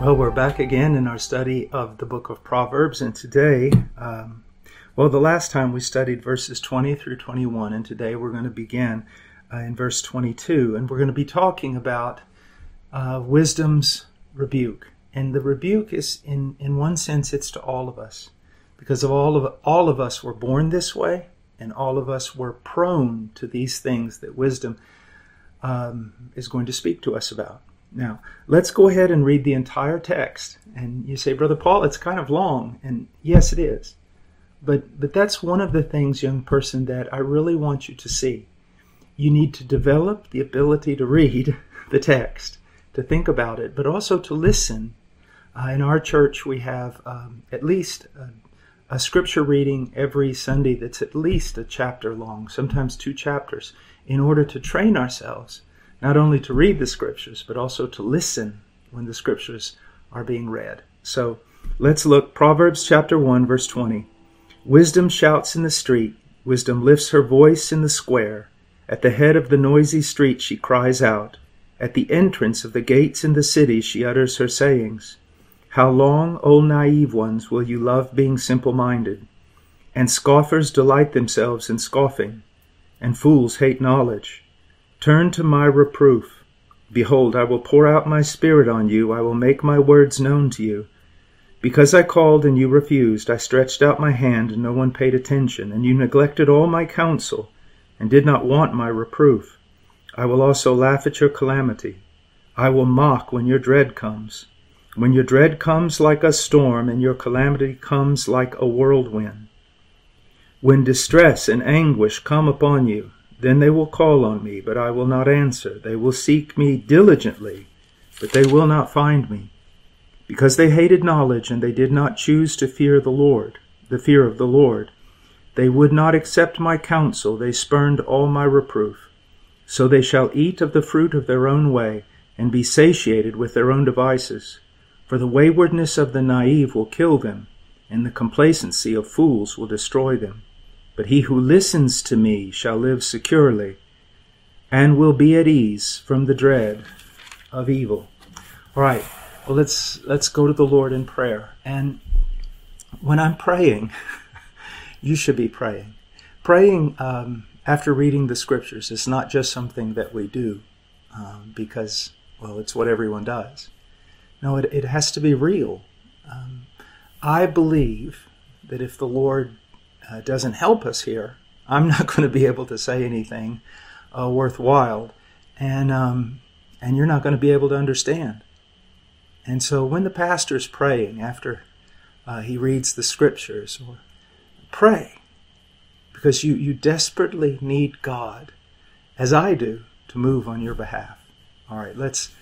Well, we're back again in our study of the book of Proverbs, and today, um, well, the last time we studied verses 20 through 21, and today we're going to begin uh, in verse 22, and we're going to be talking about uh, wisdom's rebuke. And the rebuke is, in, in one sense, it's to all of us, because of all of all of us were born this way, and all of us were prone to these things that wisdom um, is going to speak to us about. Now, let's go ahead and read the entire text. And you say, Brother Paul, it's kind of long. And yes, it is. But, but that's one of the things, young person, that I really want you to see. You need to develop the ability to read the text, to think about it, but also to listen. Uh, in our church, we have um, at least a, a scripture reading every Sunday that's at least a chapter long, sometimes two chapters, in order to train ourselves not only to read the scriptures, but also to listen when the scriptures are being read. So let's look Proverbs chapter 1 verse 20. Wisdom shouts in the street, wisdom lifts her voice in the square. At the head of the noisy street she cries out. At the entrance of the gates in the city she utters her sayings. How long, O naive ones, will you love being simple minded? And scoffers delight themselves in scoffing, and fools hate knowledge. Turn to my reproof. Behold, I will pour out my Spirit on you, I will make my words known to you. Because I called and you refused, I stretched out my hand and no one paid attention, and you neglected all my counsel and did not want my reproof. I will also laugh at your calamity. I will mock when your dread comes. When your dread comes like a storm and your calamity comes like a whirlwind. When distress and anguish come upon you, then they will call on me, but I will not answer. They will seek me diligently, but they will not find me. Because they hated knowledge and they did not choose to fear the Lord, the fear of the Lord. They would not accept my counsel, they spurned all my reproof. So they shall eat of the fruit of their own way, and be satiated with their own devices. For the waywardness of the naive will kill them, and the complacency of fools will destroy them. But he who listens to me shall live securely and will be at ease from the dread of evil. All right. Well, let's let's go to the Lord in prayer. And when I'm praying, you should be praying. Praying um, after reading the scriptures is not just something that we do um, because, well, it's what everyone does. No, it, it has to be real. Um, I believe that if the Lord uh, doesn't help us here, I'm not going to be able to say anything uh, worthwhile, and um, and you're not going to be able to understand. And so, when the pastor is praying after uh, he reads the scriptures, or pray because you you desperately need God, as I do, to move on your behalf. All right, let's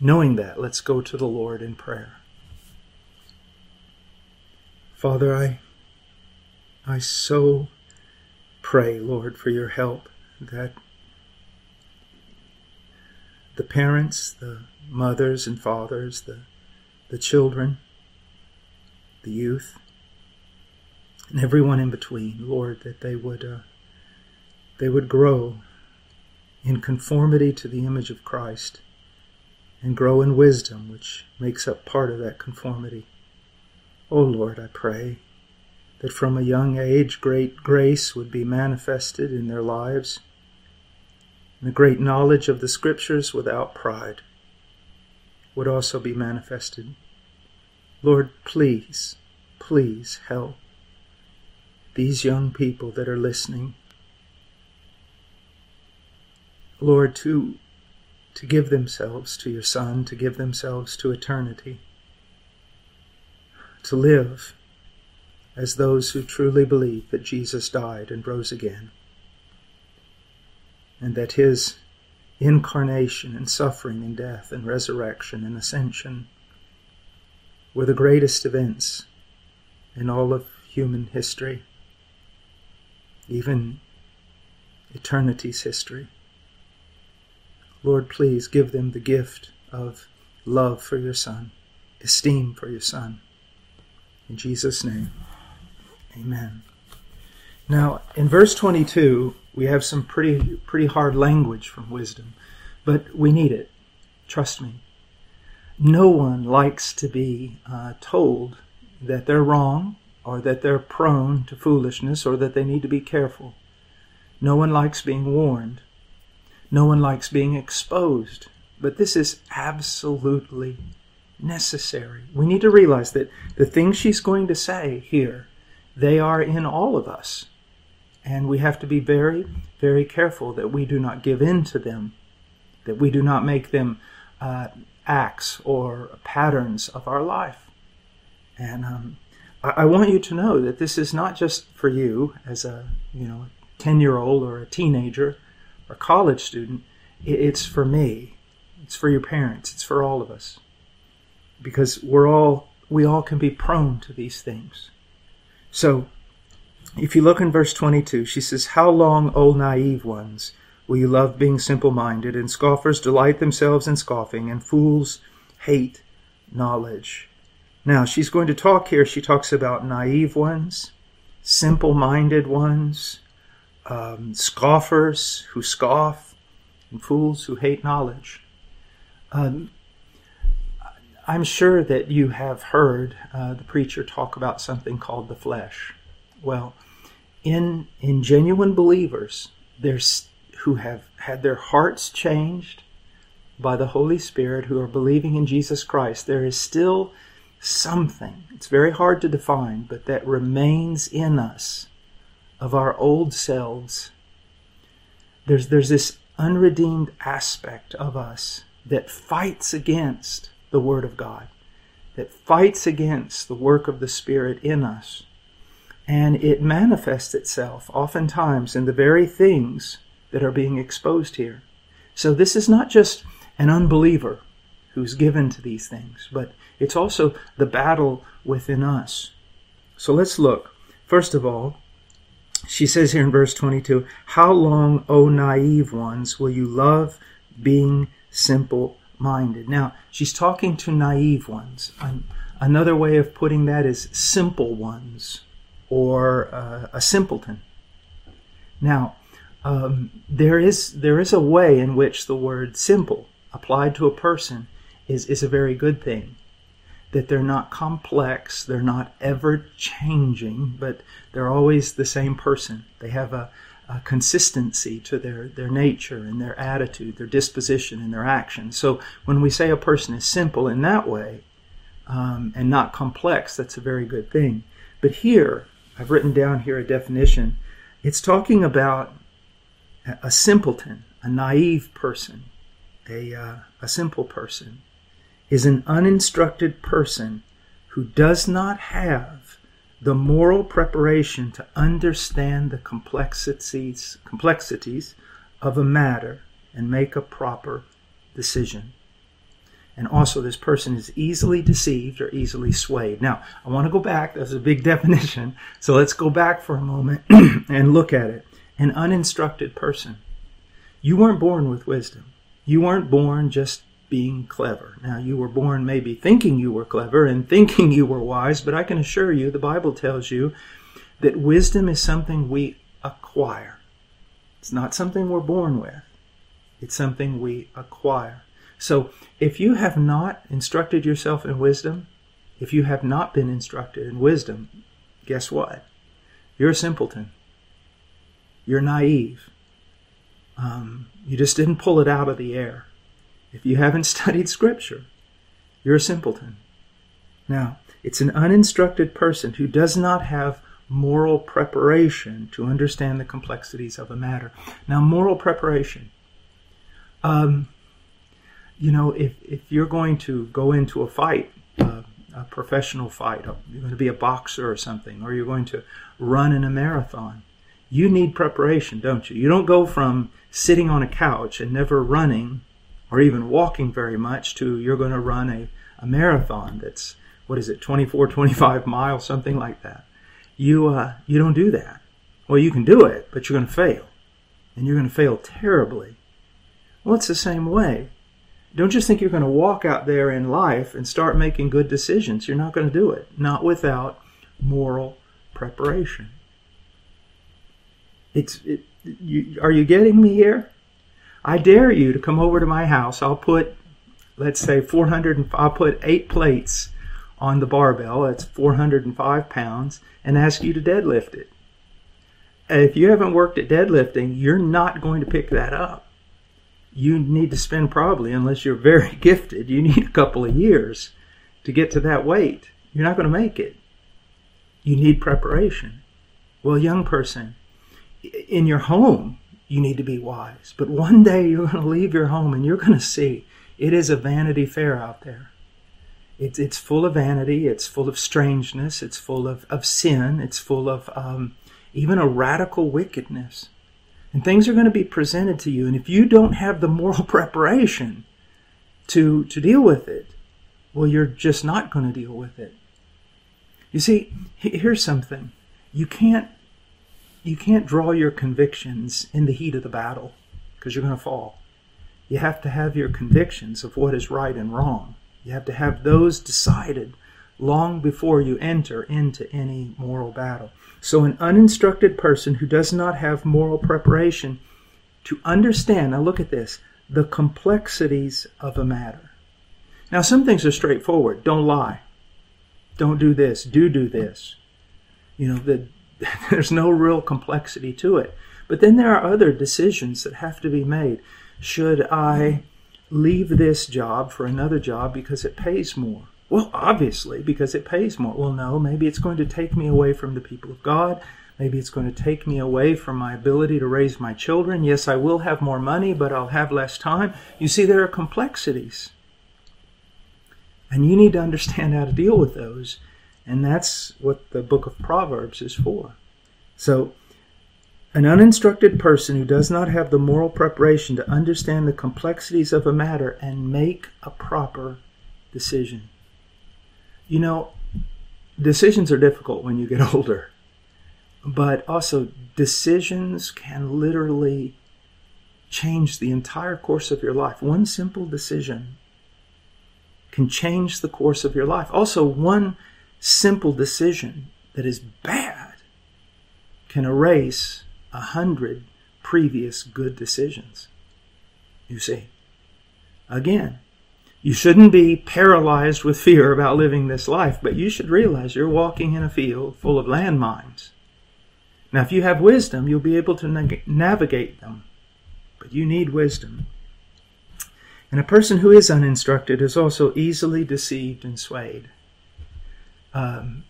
knowing that, let's go to the Lord in prayer. Father, I I so pray, Lord, for your help that the parents, the mothers and fathers, the, the children, the youth, and everyone in between, Lord, that they would uh, they would grow in conformity to the image of Christ and grow in wisdom, which makes up part of that conformity. Oh Lord, I pray that from a young age great grace would be manifested in their lives, and the great knowledge of the Scriptures without pride would also be manifested. Lord, please, please help these young people that are listening. Lord, to, to give themselves to your Son, to give themselves to eternity, to live as those who truly believe that Jesus died and rose again, and that his incarnation and suffering and death and resurrection and ascension were the greatest events in all of human history, even eternity's history. Lord, please give them the gift of love for your Son, esteem for your Son. In Jesus' name, amen. Now, in verse 22, we have some pretty, pretty hard language from wisdom, but we need it. Trust me. No one likes to be uh, told that they're wrong or that they're prone to foolishness or that they need to be careful. No one likes being warned. No one likes being exposed. But this is absolutely necessary. We need to realize that the things she's going to say here, they are in all of us. And we have to be very, very careful that we do not give in to them, that we do not make them uh, acts or patterns of our life. And um, I, I want you to know that this is not just for you as a you know ten year old or a teenager or college student. It's for me. It's for your parents. It's for all of us. Because we're all we all can be prone to these things. So if you look in verse 22, she says, How long, O naive ones, will you love being simple minded, and scoffers delight themselves in scoffing, and fools hate knowledge? Now, she's going to talk here, she talks about naive ones, simple minded ones, um, scoffers who scoff, and fools who hate knowledge. Um, I'm sure that you have heard uh, the preacher talk about something called the flesh. Well, in in genuine believers, there's who have had their hearts changed by the Holy Spirit, who are believing in Jesus Christ, there is still something. It's very hard to define, but that remains in us of our old selves. There's there's this unredeemed aspect of us that fights against the Word of God, that fights against the work of the Spirit in us. And it manifests itself oftentimes in the very things that are being exposed here. So this is not just an unbeliever who's given to these things, but it's also the battle within us. So let's look. First of all, she says here in verse 22 How long, O naive ones, will you love being simple minded? Now, she's talking to naive ones. Another way of putting that is simple ones or uh, a simpleton. Now, um, there is there is a way in which the word simple applied to a person is is a very good thing. That they're not complex, they're not ever changing, but they're always the same person. They have a, a consistency to their, their nature and their attitude, their disposition and their actions. So when we say a person is simple in that way um, and not complex, that's a very good thing. But here, I've written down here a definition. It's talking about a simpleton, a naive person, a, uh, a simple person, is an uninstructed person who does not have the moral preparation to understand the complexities, complexities of a matter and make a proper decision. And also, this person is easily deceived or easily swayed. Now, I want to go back. That's a big definition. So let's go back for a moment and look at it. An uninstructed person. You weren't born with wisdom. You weren't born just being clever. Now, you were born maybe thinking you were clever and thinking you were wise, but I can assure you, the Bible tells you that wisdom is something we acquire. It's not something we're born with, it's something we acquire. So if you have not instructed yourself in wisdom, if you have not been instructed in wisdom, guess what? You're a simpleton. You're naive. Um, you just didn't pull it out of the air. If you haven't studied Scripture, you're a simpleton. Now, it's an uninstructed person who does not have moral preparation to understand the complexities of a matter. Now, moral preparation. Um, you know, if, if you're going to go into a fight, uh, a professional fight, you're going to be a boxer or something, or you're going to run in a marathon, you need preparation, don't you? You don't go from sitting on a couch and never running or even walking very much to you're going to run a, a marathon that's what is it, 24, 25 miles, something like that. You, uh, you don't do that. Well, you can do it, but you're going to fail. And you're going to fail terribly. Well, it's the same way. Don't just think you're going to walk out there in life and start making good decisions. You're not going to do it. Not without moral preparation. It's, it, you, are you getting me here? I dare you to come over to my house. I'll put, let's say, 400, I'll put eight plates on the barbell. That's 405 pounds, and ask you to deadlift it. If you haven't worked at deadlifting, you're not going to pick that up. You need to spend probably, unless you're very gifted, you need a couple of years to get to that weight. You're not going to make it. You need preparation. Well, young person, in your home, you need to be wise. But one day you're going to leave your home and you're going to see it is a vanity fair out there. It's, it's full of vanity, it's full of strangeness, it's full of, of sin, it's full of um, even a radical wickedness. And things are going to be presented to you. And if you don't have the moral preparation to, to deal with it, well, you're just not going to deal with it. You see, here's something. You can't you can't draw your convictions in the heat of the battle because you're going to fall. You have to have your convictions of what is right and wrong. You have to have those decided long before you enter into any moral battle. So, an uninstructed person who does not have moral preparation to understand, now look at this, the complexities of a matter. Now, some things are straightforward. Don't lie. Don't do this. Do do this. You know, the there's no real complexity to it. But then there are other decisions that have to be made. Should I leave this job for another job because it pays more? Well, obviously, because it pays more. Well, no, maybe it's going to take me away from the people of God. Maybe it's going to take me away from my ability to raise my children. Yes, I will have more money, but I'll have less time. You see, there are complexities. And you need to understand how to deal with those and that's what the book of Proverbs is for. So, an uninstructed person who does not have the moral preparation to understand the complexities of a matter and make a proper decision. You know, decisions are difficult when you get older, but also decisions can literally change the entire course of your life. One simple decision can change the course of your life. Also, one simple decision that is bad can erase a hundred previous good decisions. You see? Again, you shouldn't be paralyzed with fear about living this life, but you should realize you're walking in a field full of landmines. Now, if you have wisdom, you'll be able to navigate them, but you need wisdom. And a person who is uninstructed is also easily deceived and swayed. Um,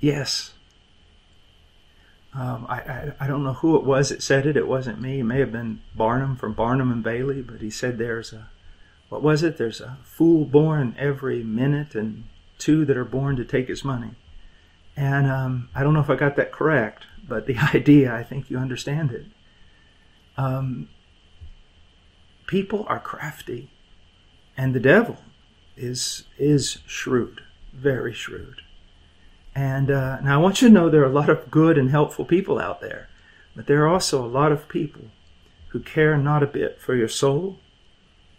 yes. Um, I, I, I, don't know who it was that said it. It wasn't me. It may have been Barnum from Barnum and Bailey, but he said there's a, what was it? There's a fool born every minute and two that are born to take his money. And um, I don't know if I got that correct, but the idea, I think you understand it. Um, people are crafty, and the devil is is shrewd very shrewd. And uh, now I want you to know there are a lot of good and helpful people out there, but there are also a lot of people who care not a bit for your soul,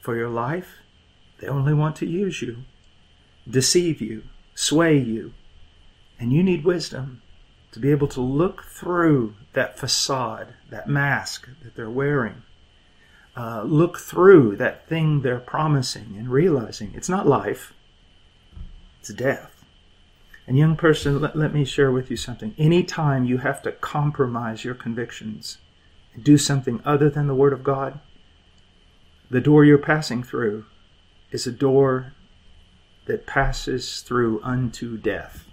for your life. They only want to use you, deceive you, sway you. And you need wisdom to be able to look through that facade, that mask that they're wearing. Uh, look through that thing they're promising and realizing it's not life, it's death. And young person, let, let me share with you something. Anytime you have to compromise your convictions and do something other than the Word of God, the door you're passing through is a door that passes through unto death.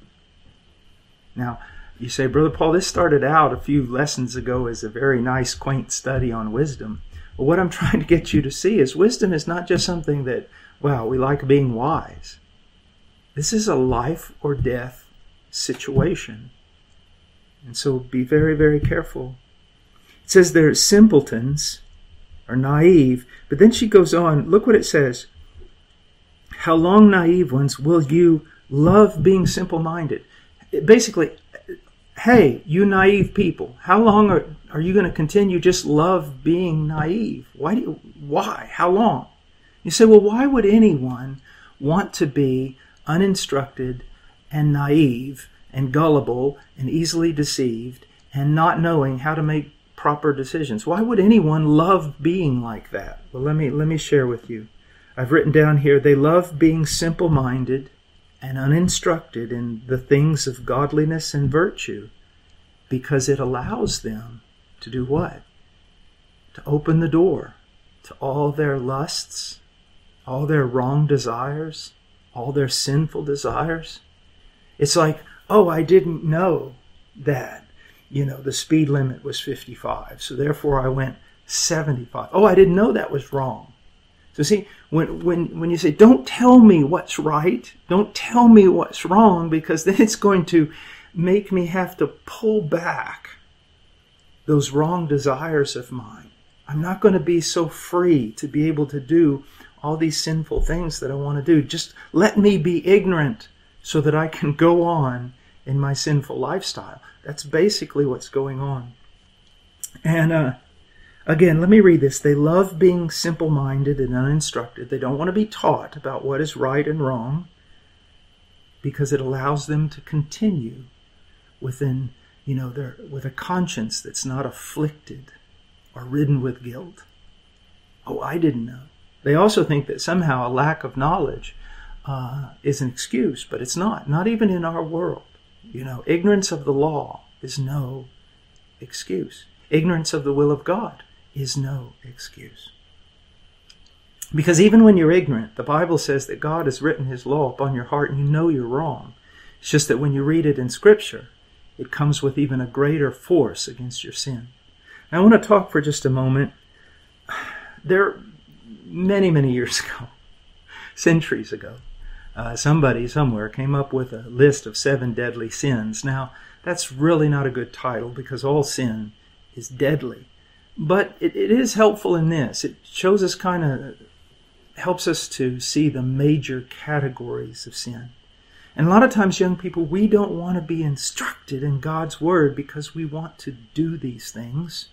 Now, you say, Brother Paul, this started out a few lessons ago as a very nice, quaint study on wisdom. Well, what I'm trying to get you to see is wisdom is not just something that, well, we like being wise. This is a life or death situation. And so be very, very careful. It says they're simpletons or naive, but then she goes on. Look what it says. How long, naive ones, will you love being simple minded. Basically, hey, you naive people, how long are, are you going to continue just love being naive? Why do you, why? How long? You say, well, why would anyone want to be uninstructed and naive and gullible and easily deceived and not knowing how to make proper decisions? Why would anyone love being like that? Well, let me let me share with you. I've written down here they love being simple-minded and uninstructed in the things of godliness and virtue because it allows them to do what? To open the door to all their lusts, all their wrong desires, all their sinful desires. It's like, oh, I didn't know that, you know, the speed limit was 55, so therefore I went 75. Oh, I didn't know that was wrong. So see, when, when, when you say, don't tell me what's right, don't tell me what's wrong, because then it's going to make me have to pull back those wrong desires of mine. I'm not going to be so free to be able to do all these sinful things that I want to do. Just let me be ignorant so that I can go on in my sinful lifestyle. That's basically what's going on. And uh, Again, let me read this. They love being simple minded and uninstructed. They don't want to be taught about what is right and wrong because it allows them to continue within, you know, their, with a conscience that's not afflicted or ridden with guilt. Oh, I didn't know. They also think that somehow a lack of knowledge uh, is an excuse, but it's not. Not even in our world. You know, ignorance of the law is no excuse. Ignorance of the will of God is no excuse. Because even when you're ignorant, the Bible says that God has written His law upon your heart and you know you're wrong. It's just that when you read it in Scripture, it comes with even a greater force against your sin. I want to talk for just a moment. There, many, many years ago, centuries ago, uh, somebody somewhere came up with a list of seven deadly sins. Now, that's really not a good title because all sin is deadly. But it, it is helpful in this. It shows us kind of, helps us to see the major categories of sin. And a lot of times, young people, we don't want to be instructed in God's Word because we want to do these things,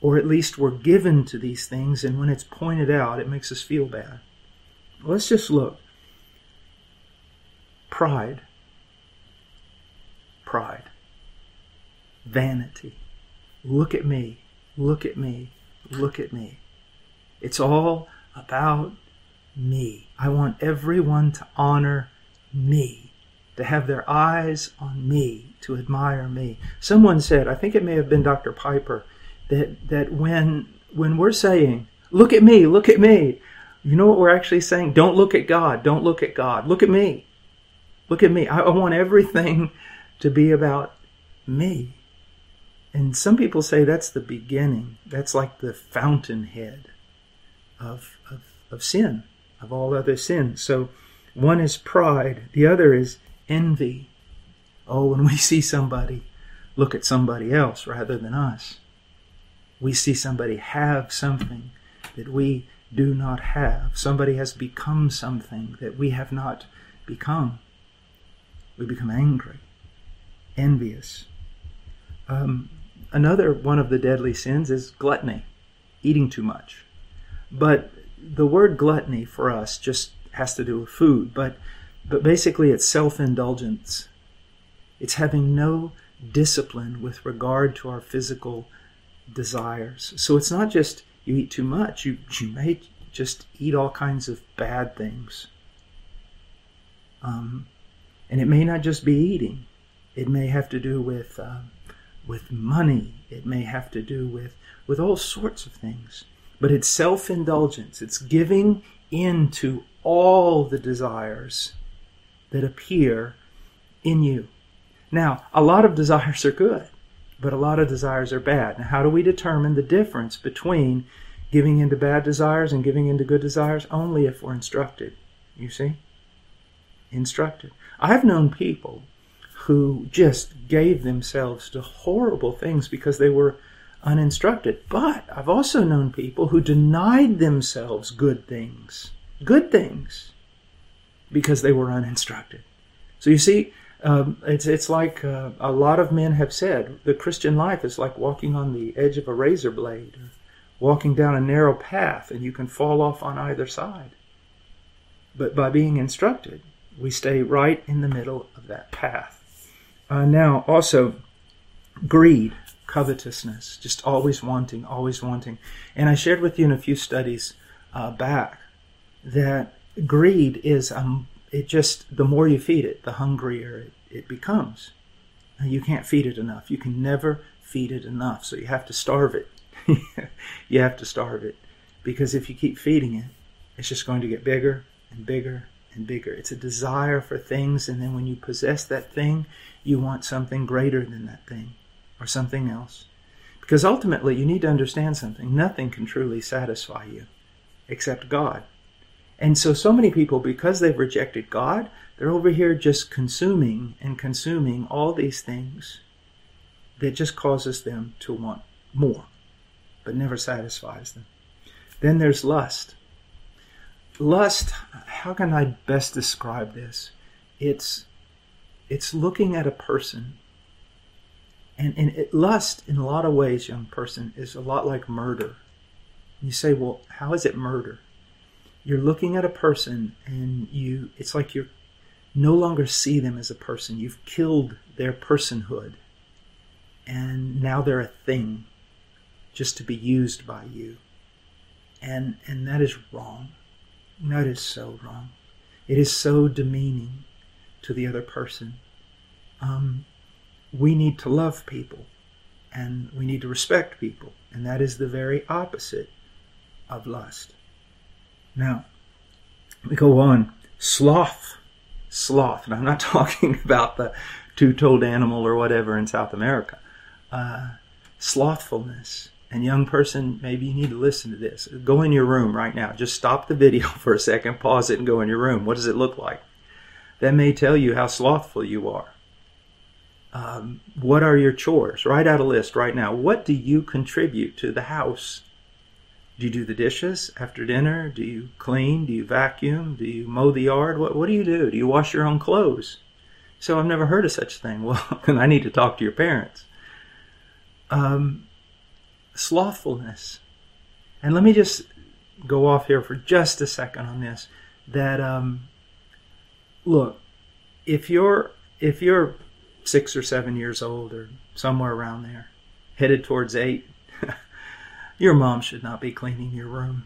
or at least we're given to these things, and when it's pointed out, it makes us feel bad. Let's just look. Pride. Pride. Vanity. Look at me. Look at me. Look at me. It's all about me. I want everyone to honor me, to have their eyes on me, to admire me. Someone said, I think it may have been Dr. Piper, that, that when, when we're saying, look at me, look at me, you know what we're actually saying? Don't look at God. Don't look at God. Look at me. Look at me. I, I want everything to be about me. And some people say that's the beginning. That's like the fountainhead of, of, of sin, of all other sins. So one is pride, the other is envy. Oh, when we see somebody look at somebody else rather than us, we see somebody have something that we do not have. Somebody has become something that we have not become. We become angry, envious. Um, Another one of the deadly sins is gluttony, eating too much. But the word gluttony for us just has to do with food, but but basically it's self-indulgence. It's having no discipline with regard to our physical desires. So it's not just you eat too much, you you may just eat all kinds of bad things. Um, and it may not just be eating. It may have to do with uh, with money. It may have to do with, with all sorts of things. But it's self indulgence, it's giving in to all the desires that appear in you. Now, a lot of desires are good, but a lot of desires are bad. Now, how do we determine the difference between giving into bad desires and giving into good desires? Only if we're instructed. You see? Instructed. I've known people who just gave themselves to horrible things because they were uninstructed. But I've also known people who denied themselves good things, good things, because they were uninstructed. So you see, um, it's it's like uh, a lot of men have said the Christian life is like walking on the edge of a razor blade, walking down a narrow path, and you can fall off on either side. But by being instructed, we stay right in the middle of that path. Uh, now, also, greed, covetousness, just always wanting, always wanting. And I shared with you in a few studies uh, back that greed is um, it just the more you feed it, the hungrier it, it becomes. You can't feed it enough. You can never feed it enough. So you have to starve it. you have to starve it. Because if you keep feeding it, it's just going to get bigger and bigger and bigger. It's a desire for things, and then when you possess that thing, you want something greater than that thing or something else. Because ultimately, you need to understand something. Nothing can truly satisfy you except God. And so, so many people, because they've rejected God, they're over here just consuming and consuming all these things that just causes them to want more, but never satisfies them. Then there's lust. Lust, how can I best describe this? It's it's looking at a person and, and it, lust in a lot of ways young person is a lot like murder you say well how is it murder you're looking at a person and you it's like you no longer see them as a person. You've killed their personhood. And now they're a thing just to be used by you. And and that is wrong. That is so wrong. It is so demeaning to the other person. Um, we need to love people and we need to respect people. And that is the very opposite of lust now, we go on. Sloth. Sloth. And I'm not talking about the two toed animal or whatever in South America. Uh, slothfulness. And young person, maybe you need to listen to this. Go in your room right now. Just stop the video for a second, pause it, and go in your room. What does it look like? That may tell you how slothful you are. Um, what are your chores? Write out a list right now. What do you contribute to the house do you do the dishes after dinner? Do you clean? Do you vacuum? Do you mow the yard? What, what do you do? Do you wash your own clothes? So I've never heard of such a thing. Well, I need to talk to your parents. Um, slothfulness. And let me just go off here for just a second on this. That um, look, if you're if you're six or seven years old or somewhere around there, headed towards eight, your mom should not be cleaning your room.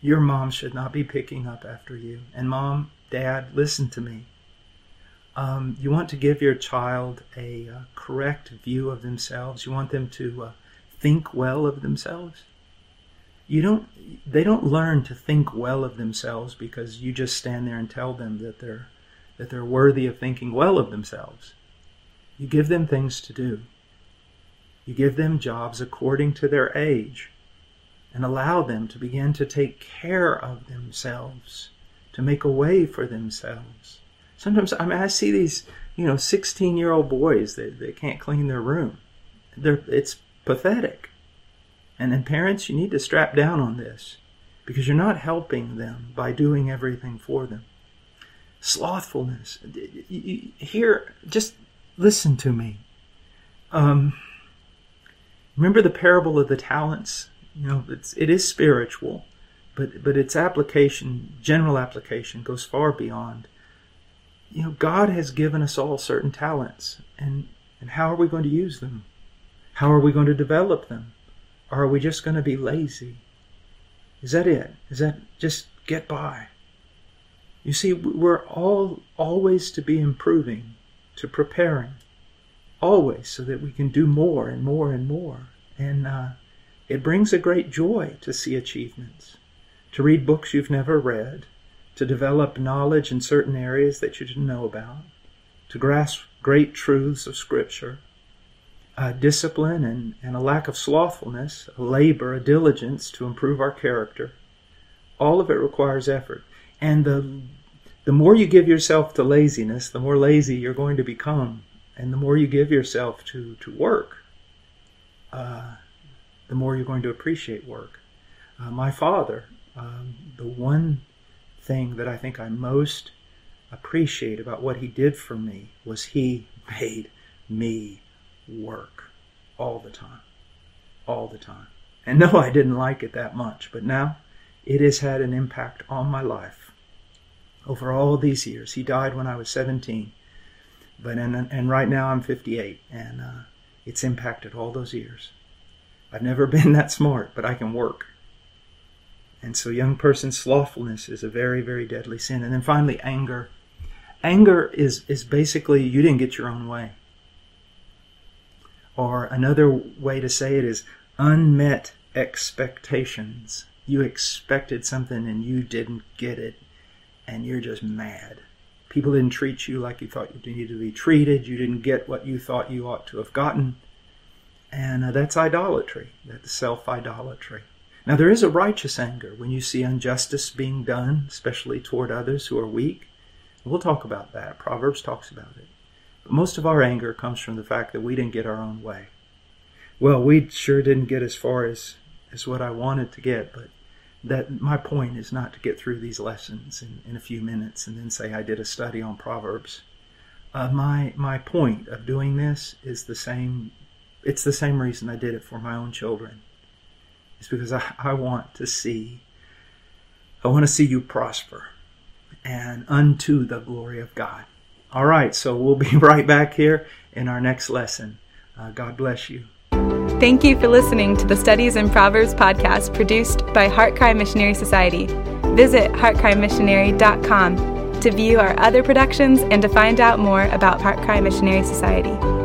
Your mom should not be picking up after you. And mom, dad, listen to me. Um, you want to give your child a uh, correct view of themselves. You want them to uh, think well of themselves. You don't. They don't learn to think well of themselves because you just stand there and tell them that they're that they're worthy of thinking well of themselves. You give them things to do. You give them jobs according to their age and allow them to begin to take care of themselves, to make a way for themselves. Sometimes, I mean, I see these, you know, 16 year old boys that, that can't clean their room. They're, it's pathetic. And then, parents, you need to strap down on this because you're not helping them by doing everything for them. Slothfulness. Here, just listen to me. Um, Remember the parable of the talents? You know, it's, it is spiritual, but, but its application, general application, goes far beyond. You know, God has given us all certain talents, and, and how are we going to use them? How are we going to develop them? Or are we just going to be lazy? Is that it? Is that just get by? You see, we're all always to be improving, to preparing always so that we can do more and more and more. And uh, it brings a great joy to see achievements, to read books you've never read, to develop knowledge in certain areas that you didn't know about, to grasp great truths of Scripture. Uh, discipline and, and a lack of slothfulness, a labor, a diligence to improve our character. All of it requires effort. And the, the more you give yourself to laziness, the more lazy you're going to become and the more you give yourself to, to work, uh, the more you're going to appreciate work. Uh, my father, um, the one thing that I think I most appreciate about what he did for me was he made me work all the time. All the time. And no, I didn't like it that much, but now it has had an impact on my life over all these years. He died when I was 17, but and, and right now I'm 58, and uh, it's impacted all those years. I've never been that smart, but I can work. And so, young person slothfulness is a very, very deadly sin. And then finally, anger. Anger is, is basically you didn't get your own way. Or another way to say it is unmet expectations. You expected something and you didn't get it, and you're just mad. People didn't treat you like you thought you needed to be treated. You didn't get what you thought you ought to have gotten. And uh, that's idolatry. That's self idolatry. Now, there is a righteous anger when you see injustice being done, especially toward others who are weak. We'll talk about that. Proverbs talks about it. But most of our anger comes from the fact that we didn't get our own way. Well, we sure didn't get as far as, as what I wanted to get, but that my point is not to get through these lessons in, in a few minutes and then say I did a study on Proverbs. Uh, my my point of doing this is the same. It's the same reason I did it for my own children. It's because I, I want to see. I want to see you prosper and unto the glory of God. All right, so we'll be right back here in our next lesson. Uh, God bless you. Thank you for listening to the Studies in Proverbs podcast produced by HeartCry Missionary Society. Visit heartcrymissionary.com to view our other productions and to find out more about HeartCry Missionary Society.